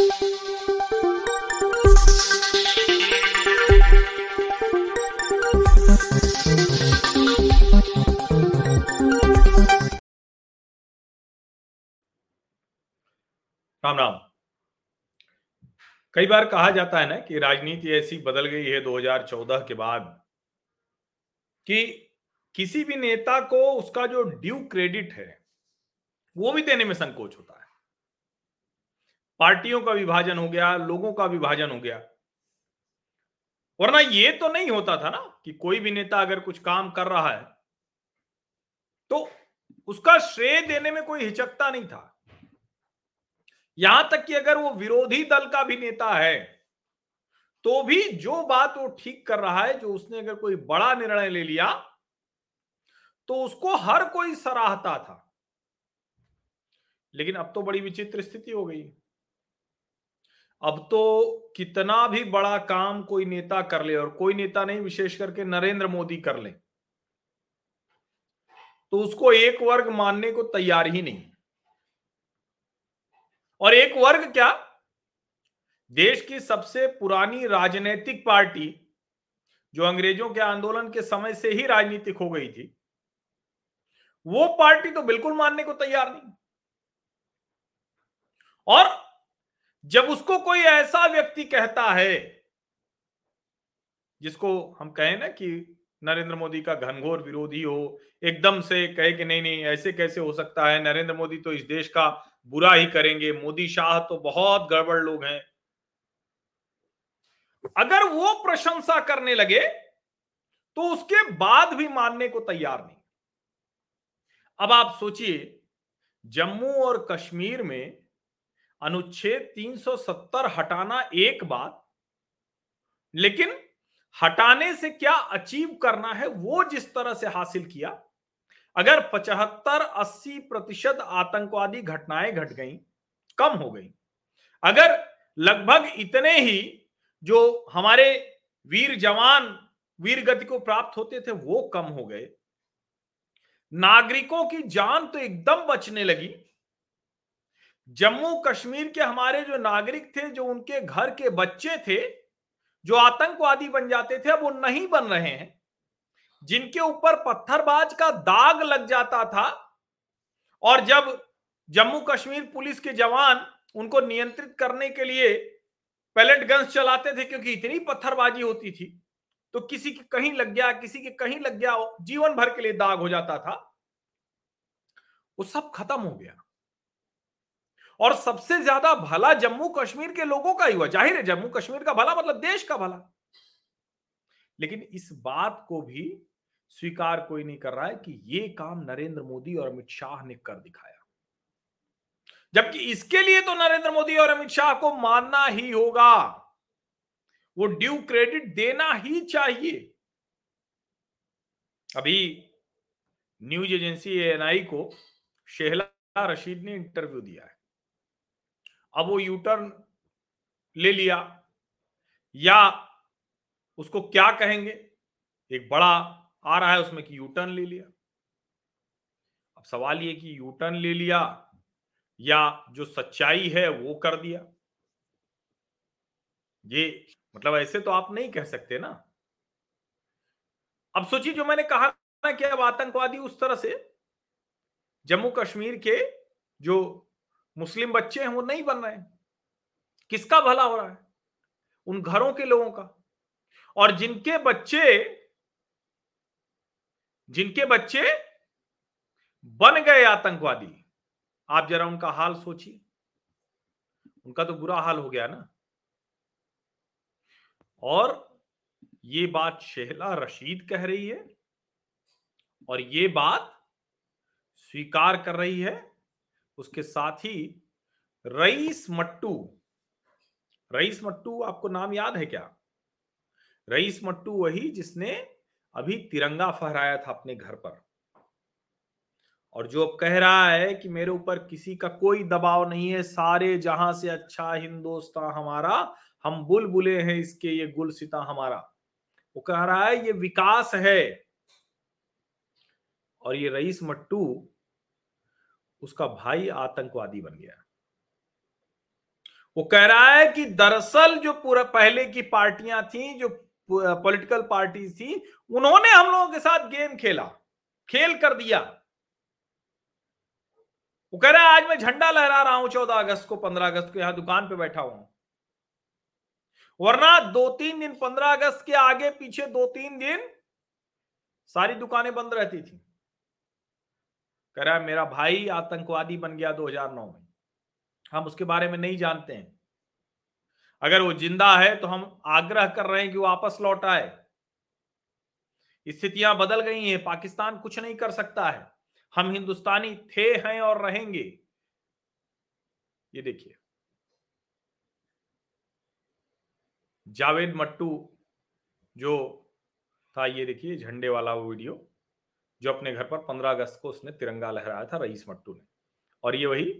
राम राम। कई बार कहा जाता है ना कि राजनीति ऐसी बदल गई है 2014 के बाद कि किसी भी नेता को उसका जो ड्यू क्रेडिट है, वो भी देने में संकोच होता है। पार्टियों का विभाजन हो गया, लोगों का विभाजन हो गया। वरना ये तो नहीं होता था ना कि कोई भी नेता अगर कुछ काम कर रहा है तो उसका श्रेय देने में कोई हिचकता नहीं था। यहाँ तक कि अगर वो विरोधी दल का भी नेता है तो भी जो बात वो ठीक कर रहा है, जो उसने अगर कोई बड़ा निर्णय ले लिया तो उसको हर कोई सराहता था। लेकिन अब तो बड़ी विचित्र स्थिति हो गई। अब तो कितना भी बड़ा काम कोई नेता कर ले और कोई नेता नहीं, विशेष करके नरेंद्र मोदी कर ले तो उसको एक वर्ग मानने को तैयार ही नहीं। और एक वर्ग क्या? देश की सबसे पुरानी राजनीतिक पार्टी, जो अंग्रेज़ों के आंदोलन के समय से ही राजनीतिक हो गई थी, वो पार्टी तो बिल्कुल मानने को तैयार नहीं। और जब उसको कोई ऐसा व्यक्ति कहता है, जिसको हम कहें ना कि नरेंद्र मोदी का घनघोर विरोधी हो, एकदम से कहे कि नहीं नहीं, ऐसे कैसे हो सकता है? नरेंद्र मोदी तो इस देश का बुरा ही करेंगे। मोदी शाह तो बहुत गड़बड़ लोग हैं। अगर वो प्रशंसा करने लगे तो उसके बाद भी मानने को तैयार नहीं। अब आप सोचिए, जम्मू और कश्मीर में अनुच्छेद 370 हटाना एक बात, लेकिन हटाने से क्या अचीव करना है वो जिस तरह से हासिल किया, अगर 75-80 प्रतिशत आतंकवादी घटनाएँ घट गई, कम हो गई, अगर लगभग इतने ही जो हमारे वीर जवान वीर गति को प्राप्त होते थे वो कम हो गए, नागरिकों की जान तो एकदम बचने लगी जम्मू कश्मीर के हमारे जो नागरिक थे, जो उनके घर के बच्चे थे, जो आतंकवादी बन जाते थे, अब वो नहीं बन रहे हैं। जिनके ऊपर पत्थरबाज का दाग लग जाता था, और जब जम्मू कश्मीर पुलिस के जवान उनको नियंत्रित करने के लिए पैलेट गन्स चलाते थे, क्योंकि इतनी पत्थरबाजी होती थी तो किसी के कहीं लग गया, किसी के कहीं लग गया, जीवन भर के लिए दाग हो जाता था। वो सब खत्म हो गया। और सबसे ज़्यादा भला जम्मू कश्मीर के लोगों का ही हुआ। ज़ाहिर है, जम्मू कश्मीर का भला मतलब देश का भला। लेकिन इस बात को भी स्वीकार कोई नहीं कर रहा है कि ये काम नरेंद्र मोदी और अमित शाह ने कर दिखाया। जबकि इसके लिए तो नरेंद्र मोदी और अमित शाह को मानना ही होगा। वो ड्यू क्रेडिट देना ही चाहिए। अभी न्यूज़ एजेंसी एएनआई को शेहला रशीद ने इंटरव्यू दिया है। अब वो यूटर्न ले लिया, या उसको क्या कहेंगे? एक बड़ा आ रहा है उसमें कि यू टर्न ले लिया। अब सवाल ये कि यू टर्न ले लिया, या जो सच्चाई है वो कर दिया। ये मतलब ऐसे तो आप नहीं कह सकते ना। अब सोचिए जो मैंने कहा ना कि अब आतंकवादी उस तरह से जम्मू कश्मीर के जो मुस्लिम बच्चे हैं, वो नहीं बन रहे किसका भला हो रहा है? उन घरों के लोगों का। और जिनके बच्चे जिनके बच्चे बन गए आतंकवादी, आप जरा उनका हाल सोचिए। उनका तो बुरा हाल हो गया ना। और ये बात शेहला रशीद कह रही है और ये बात स्वीकार कर रही है उसके साथ ही रईस मट्टू। रईस मट्टू आपको नाम याद है क्या? रईस मट्टू वही जिसने अभी तिरंगा फहराया था अपने घर पर। और जो अब कह रहा है कि मेरे ऊपर किसी का कोई दबाव नहीं है, सारे जहाँ से अच्छा हिंदुस्तान हमारा, हम बुलबुले हैं इसके, ये गुल सिता हमारा। वो कह रहा है, ये विकास है। और ये रईस मट्टू उसका भाई आतंकवादी बन गया। वो कह रहा है कि दरअसल जो पूरा पहले की पार्टियाँ थी, जो पॉलिटिकल पार्टी थी, उन्होंने हम लोगों के साथ गेम खेला। खेल कर दिया। वो कह रहा है, आज मैं झंडा लहरा रहा हूँ चौदह अगस्त को, पंद्रह अगस्त को, यहाँ दुकान पे बैठा हुआ वरना दो तीन दिन, पंद्रह अगस्त के आगे, पीछे दो तीन दिन, सारी दुकानें बंद रहती थी। कह रहा है मेरा भाई आतंकवादी बन गया 2009 में। हम उसके बारे में नहीं जानते हैं। अगर वो ज़िंदा है तो हम आग्रह कर रहे हैं कि वो वापस लौट आए। स्थितियाँ बदल गई हैं, पाकिस्तान कुछ नहीं कर सकता है। हम हिंदुस्तानी थे, हैं और रहेंगे। ये देखिए। जावेद मट्टू, जो था, ये देखिए, झंडे वाला वो वीडियो। जो अपने घर पर 15 अगस्त को उसने तिरंगा लहराया था रईस मट्टू ने। और ये वही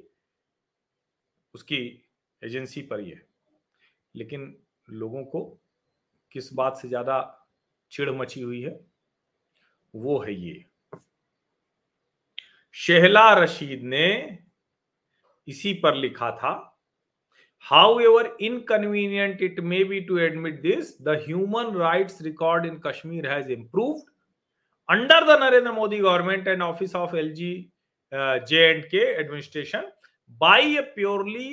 उसकी एजेंसी पर ही है। लेकिन लोगों को किस बात से ज़्यादा चिड़ मची हुई है, वो है ये। शेहला रशीद ने इसी पर लिखा था however inconvenient it may be to admit this the human rights record in Kashmir has improved under the Narendra Modi government and office of L G J and K administration by a purely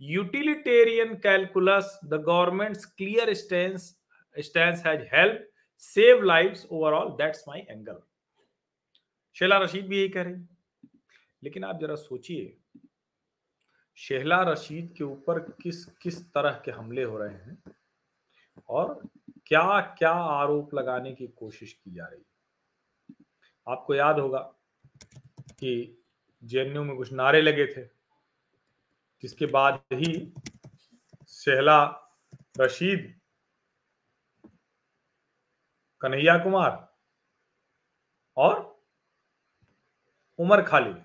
utilitarian calculus, the government's clear stance stance has helped save lives overall. That's my angle. Shehla Rashid भी यही कह रही लेकिन आप जरा सोचिए शेहला रशीद के ऊपर किस किस तरह के हमले हो रहे हैं और क्या क्या आरोप लगाने की कोशिश की जा रही है? आपको याद होगा कि जेएनयू में कुछ नारे लगे थे, जिसके बाद ही सहला रशीद, कन्हैया कुमार और उमर खालिद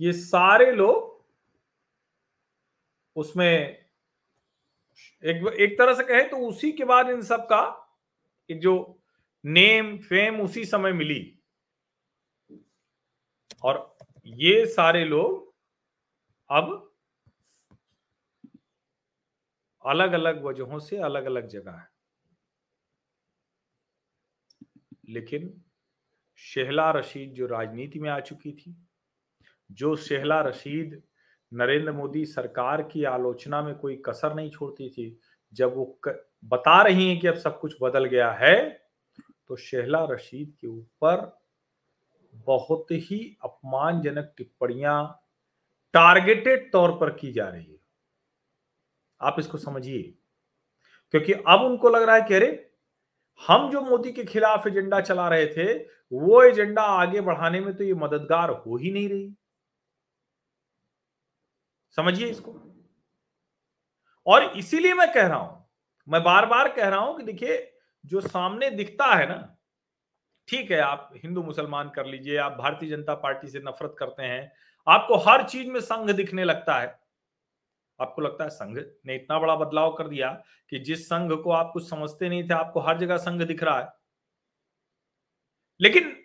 ये सारे लोग उसमें एक एक तरह से कहें तो उसी के बाद इन सब का एक जो नेम, फेम उसी समय मिली। और ये सारे लोग अब अलग अलग वजहों से अलग अलग जगह है। लेकिन शेहला रशीद जो राजनीति में आ चुकी थी, जो शेहला रशीद नरेंद्र मोदी सरकार की आलोचना में कोई कसर नहीं छोड़ती थी, जब वो बता रही हैं कि अब सब कुछ बदल गया है तो शेहला रशीद के ऊपर बहुत ही अपमानजनक टिप्पणियाँ टारगेटेड तौर पर की जा रही है। आप इसको समझिए, क्योंकि अब उनको लग रहा है कि अरे, हम जो मोदी के खिलाफ एजेंडा चला रहे थे, वो एजेंडा आगे बढ़ाने में तो ये मददगार हो ही नहीं रही। समझिए इसको। और इसीलिए मैं कह रहा हूँ, मैं बार बार कह रहा हूँ कि देखिए जो सामने दिखता है ना, ठीक है, आप हिंदू मुसलमान कर लीजिए, आप भारतीय जनता पार्टी से नफरत करते हैं, आपको हर चीज़ में संघ दिखने लगता है। आपको लगता है संघ ने इतना बड़ा बदलाव कर दिया कि जिस संघ को आप कुछ समझते नहीं थे, आपको हर जगह संघ दिख रहा है। लेकिन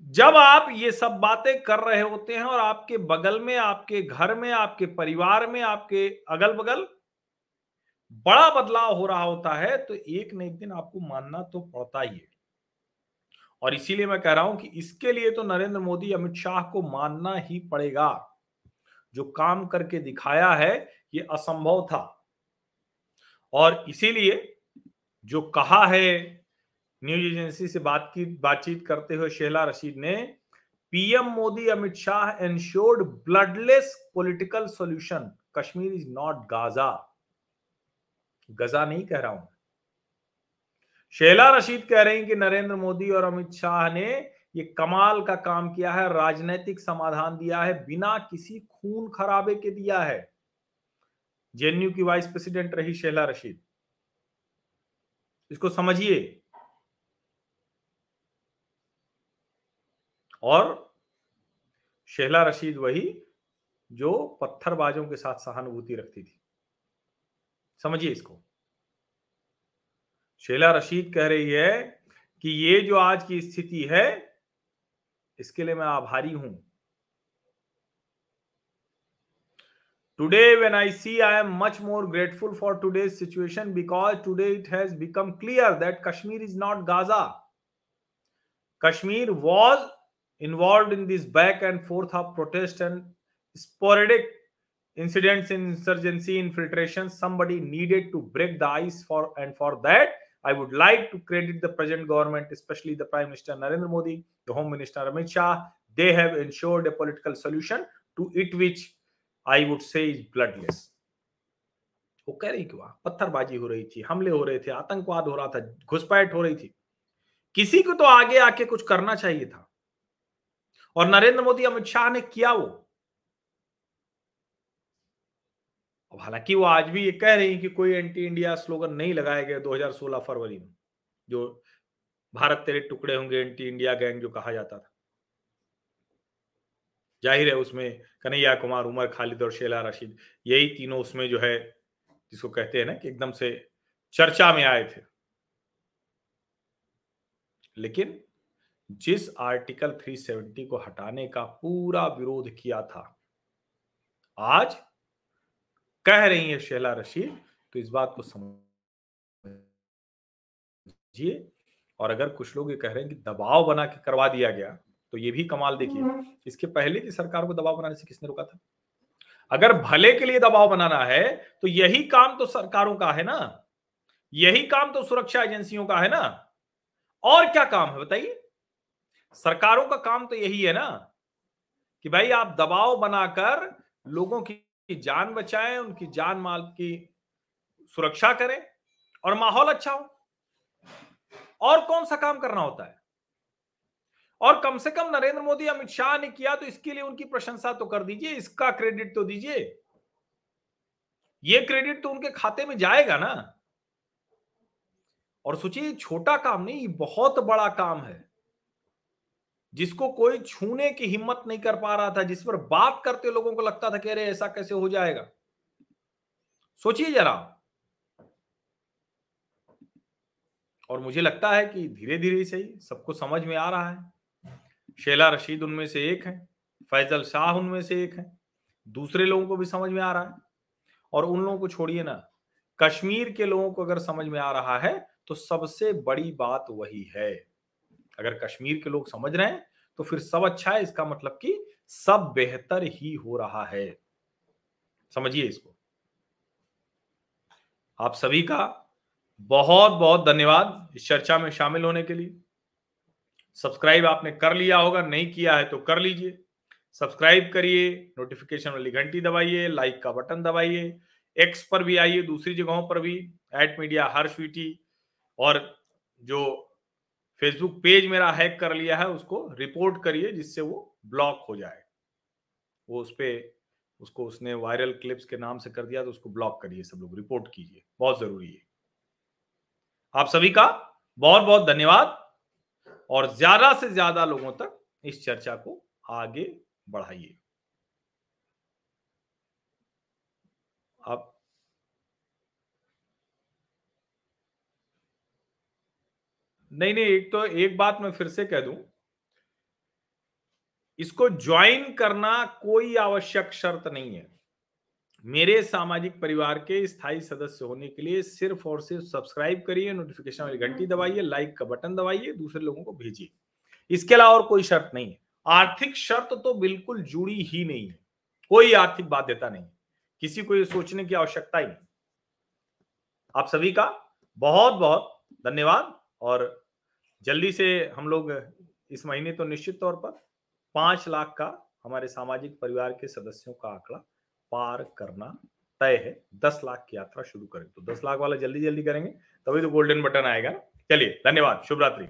जब आप ये सब बातें कर रहे होते हैं और आपके बगल में, आपके घर में, आपके परिवार में, आपके अगल बगल बड़ा बदलाव हो रहा होता है तो एक न एक दिन आपको मानना तो पड़ता ही है। और इसीलिए मैं कह रहा हूँ कि इसके लिए तो नरेंद्र मोदी अमित शाह को मानना ही पड़ेगा। जो काम करके दिखाया है, ये असंभव था। और इसीलिए जो कहा है, न्यूज़ एजेंसी से बात की, बातचीत करते हुए शेला रशीद ने, PM Modi, Amit Shah ensured bloodless political solution Kashmir is not Gaza Gaza नहीं कह रहा हूँ शेला रशीद कह रही कि नरेंद्र मोदी और अमित शाह ने ये कमाल का काम किया है, राजनीतिक समाधान दिया है, बिना किसी खून खराबे के दिया है। जेएनयू की वाइस प्रेसिडेंट रही शेला रशीद। इसको समझिए। और शेला रशीद वही जो पत्थरबाजों के साथ सहानुभूति रखती थी। समझिए इसको। शेला रशीद कह रही है कि ये जो आज की स्थिति है, इसके लिए मैं आभारी हूँ। Today when I see I am much more grateful for today situation because today it has become clear that Kashmir is not Gaza Kashmir was involve in this back and forth of protest and sporadic incidents in insurgency infiltration. Somebody needed to break the ice for, and for that, I would like to credit the present government, especially the Prime Minister Narendra Modi, the Home Minister Amit Shah. They have ensured a political solution to it, which I would say is bloodless वो कह रही कि वहाँ पत्थरबाजी हो रही थी हमले हो रहे थे आतंकवाद हो रहा था घुसपैठ हो रही थी किसी को तो आगे आके कुछ करना चाहिए था और नरेंद्र मोदी अमित शाह ने किया वो अब हालाँकि वो आज भी ये कह रही कि कोई एंटी इंडिया स्लोगन नहीं लगाया गया 2016 फरवरी में, जो भारत तेरे टुकड़े होंगे एंटी इंडिया गैंग जो कहा जाता था। ज़ाहिर है उसमें कन्हैया कुमार, उमर खालिद और शेला रशीद, यही तीनों उसमें जो है, जिसको कहते हैं ना कि एकदम से चर्चा में आए थे। लेकिन जिस आर्टिकल 370 को हटाने का पूरा विरोध किया था, आज कह रही है शेला रशीद तो इस बात को समझिए। और अगर कुछ लोग ये कह रहे हैं कि दबाव बना के करवा दिया गया तो ये भी कमाल देखिए। हम्म। इसके पहले की सरकार को दबाव बनाने से किसने रोका था? अगर भले के लिए दबाव बनाना है तो यही काम तो सरकारों का है ना? यही काम तो सुरक्षा एजेंसियों का है ना? और क्या काम है बताइए? सरकारों का काम तो यही है ना? कि भाई आप दबाव बनाकर लोगों की जान बचाएँ, उनकी जान माल की सुरक्षा करें और माहौल अच्छा हो। और कौन सा काम करना होता है? और कम से कम नरेंद्र मोदी, अमित शाह ने किया तो इसके लिए उनकी प्रशंसा तो कर दीजिए, इसका क्रेडिट तो दीजिए। ये क्रेडिट तो उनके खाते में जाएगा ना। और सोचिए, छोटा काम नहीं बहुत बड़ा काम है। जिसको कोई छूने की हिम्मत नहीं कर पा रहा था, जिस पर बात करते लोगों को लगता था कि अरे, ऐसा कैसे हो जाएगा? सोचिए जरा। और मुझे लगता है कि धीरे धीरे से ही सबको समझ में आ रहा है। शेला रशीद उनमें से एक है, फैजल शाह उनमें से एक है, दूसरे लोगों को भी समझ में आ रहा है। और उन लोगों को छोड़िए ना, कश्मीर के लोगों को अगर समझ में आ रहा है तो सबसे बड़ी बात वही है। अगर कश्मीर के लोग समझ रहे हैं तो फिर सब अच्छा है, इसका मतलब कि सब बेहतर ही हो रहा है। समझिए इसको। आप सभी का बहुत बहुत धन्यवाद इस चर्चा में शामिल होने के लिए। सब्सक्राइब आपने कर लिया होगा, नहीं किया है तो कर लीजिए। सब्सक्राइब करिए, नोटिफिकेशन वाली घंटी दबाइए, लाइक का बटन दबाइए। एक्स पर भी आइए, दूसरी जगहों पर भी एट मीडिया हर स्वीटी और जो फेसबुक पेज मेरा हैक कर लिया है, उसको रिपोर्ट करिए जिससे वो ब्लॉक हो जाए। वो उस पर उसको उसने वायरल क्लिप्स के नाम से कर दिया तो उसको ब्लॉक करिए सब लोग रिपोर्ट कीजिए, बहुत ज़रूरी है। आप सभी का बहुत बहुत धन्यवाद, और ज़्यादा से ज़्यादा लोगों तक इस चर्चा को आगे बढ़ाइए अब नहीं नहीं एक तो एक बात मैं फिर से कह दूँ। इसको ज्वाइन करना कोई आवश्यक शर्त नहीं है। मेरे सामाजिक परिवार के स्थायी सदस्य होने के लिए सिर्फ़ और सिर्फ़ सब्सक्राइब करिए नोटिफिकेशन वाली घंटी दबाइए लाइक का बटन दबाइए दूसरे लोगों को भेजिए। इसके अलावा और कोई शर्त नहीं है। आर्थिक शर्त तो बिल्कुल जुड़ी ही नहीं है। कोई आर्थिक बाध्यता नहीं किसी को ये सोचने की आवश्यकता ही नहीं। आप सभी का बहुत बहुत धन्यवाद और जल्दी से हम लोग इस महीने तो निश्चित तौर पर पाँच लाख का हमारे सामाजिक परिवार के सदस्यों का आंकड़ा पार करना तय है। दस लाख की यात्रा शुरू करें तो दस लाख वाला जल्दी जल्दी करेंगे, तभी तो गोल्डन बटन आएगा चलिए, धन्यवाद, शुभ रात्रि।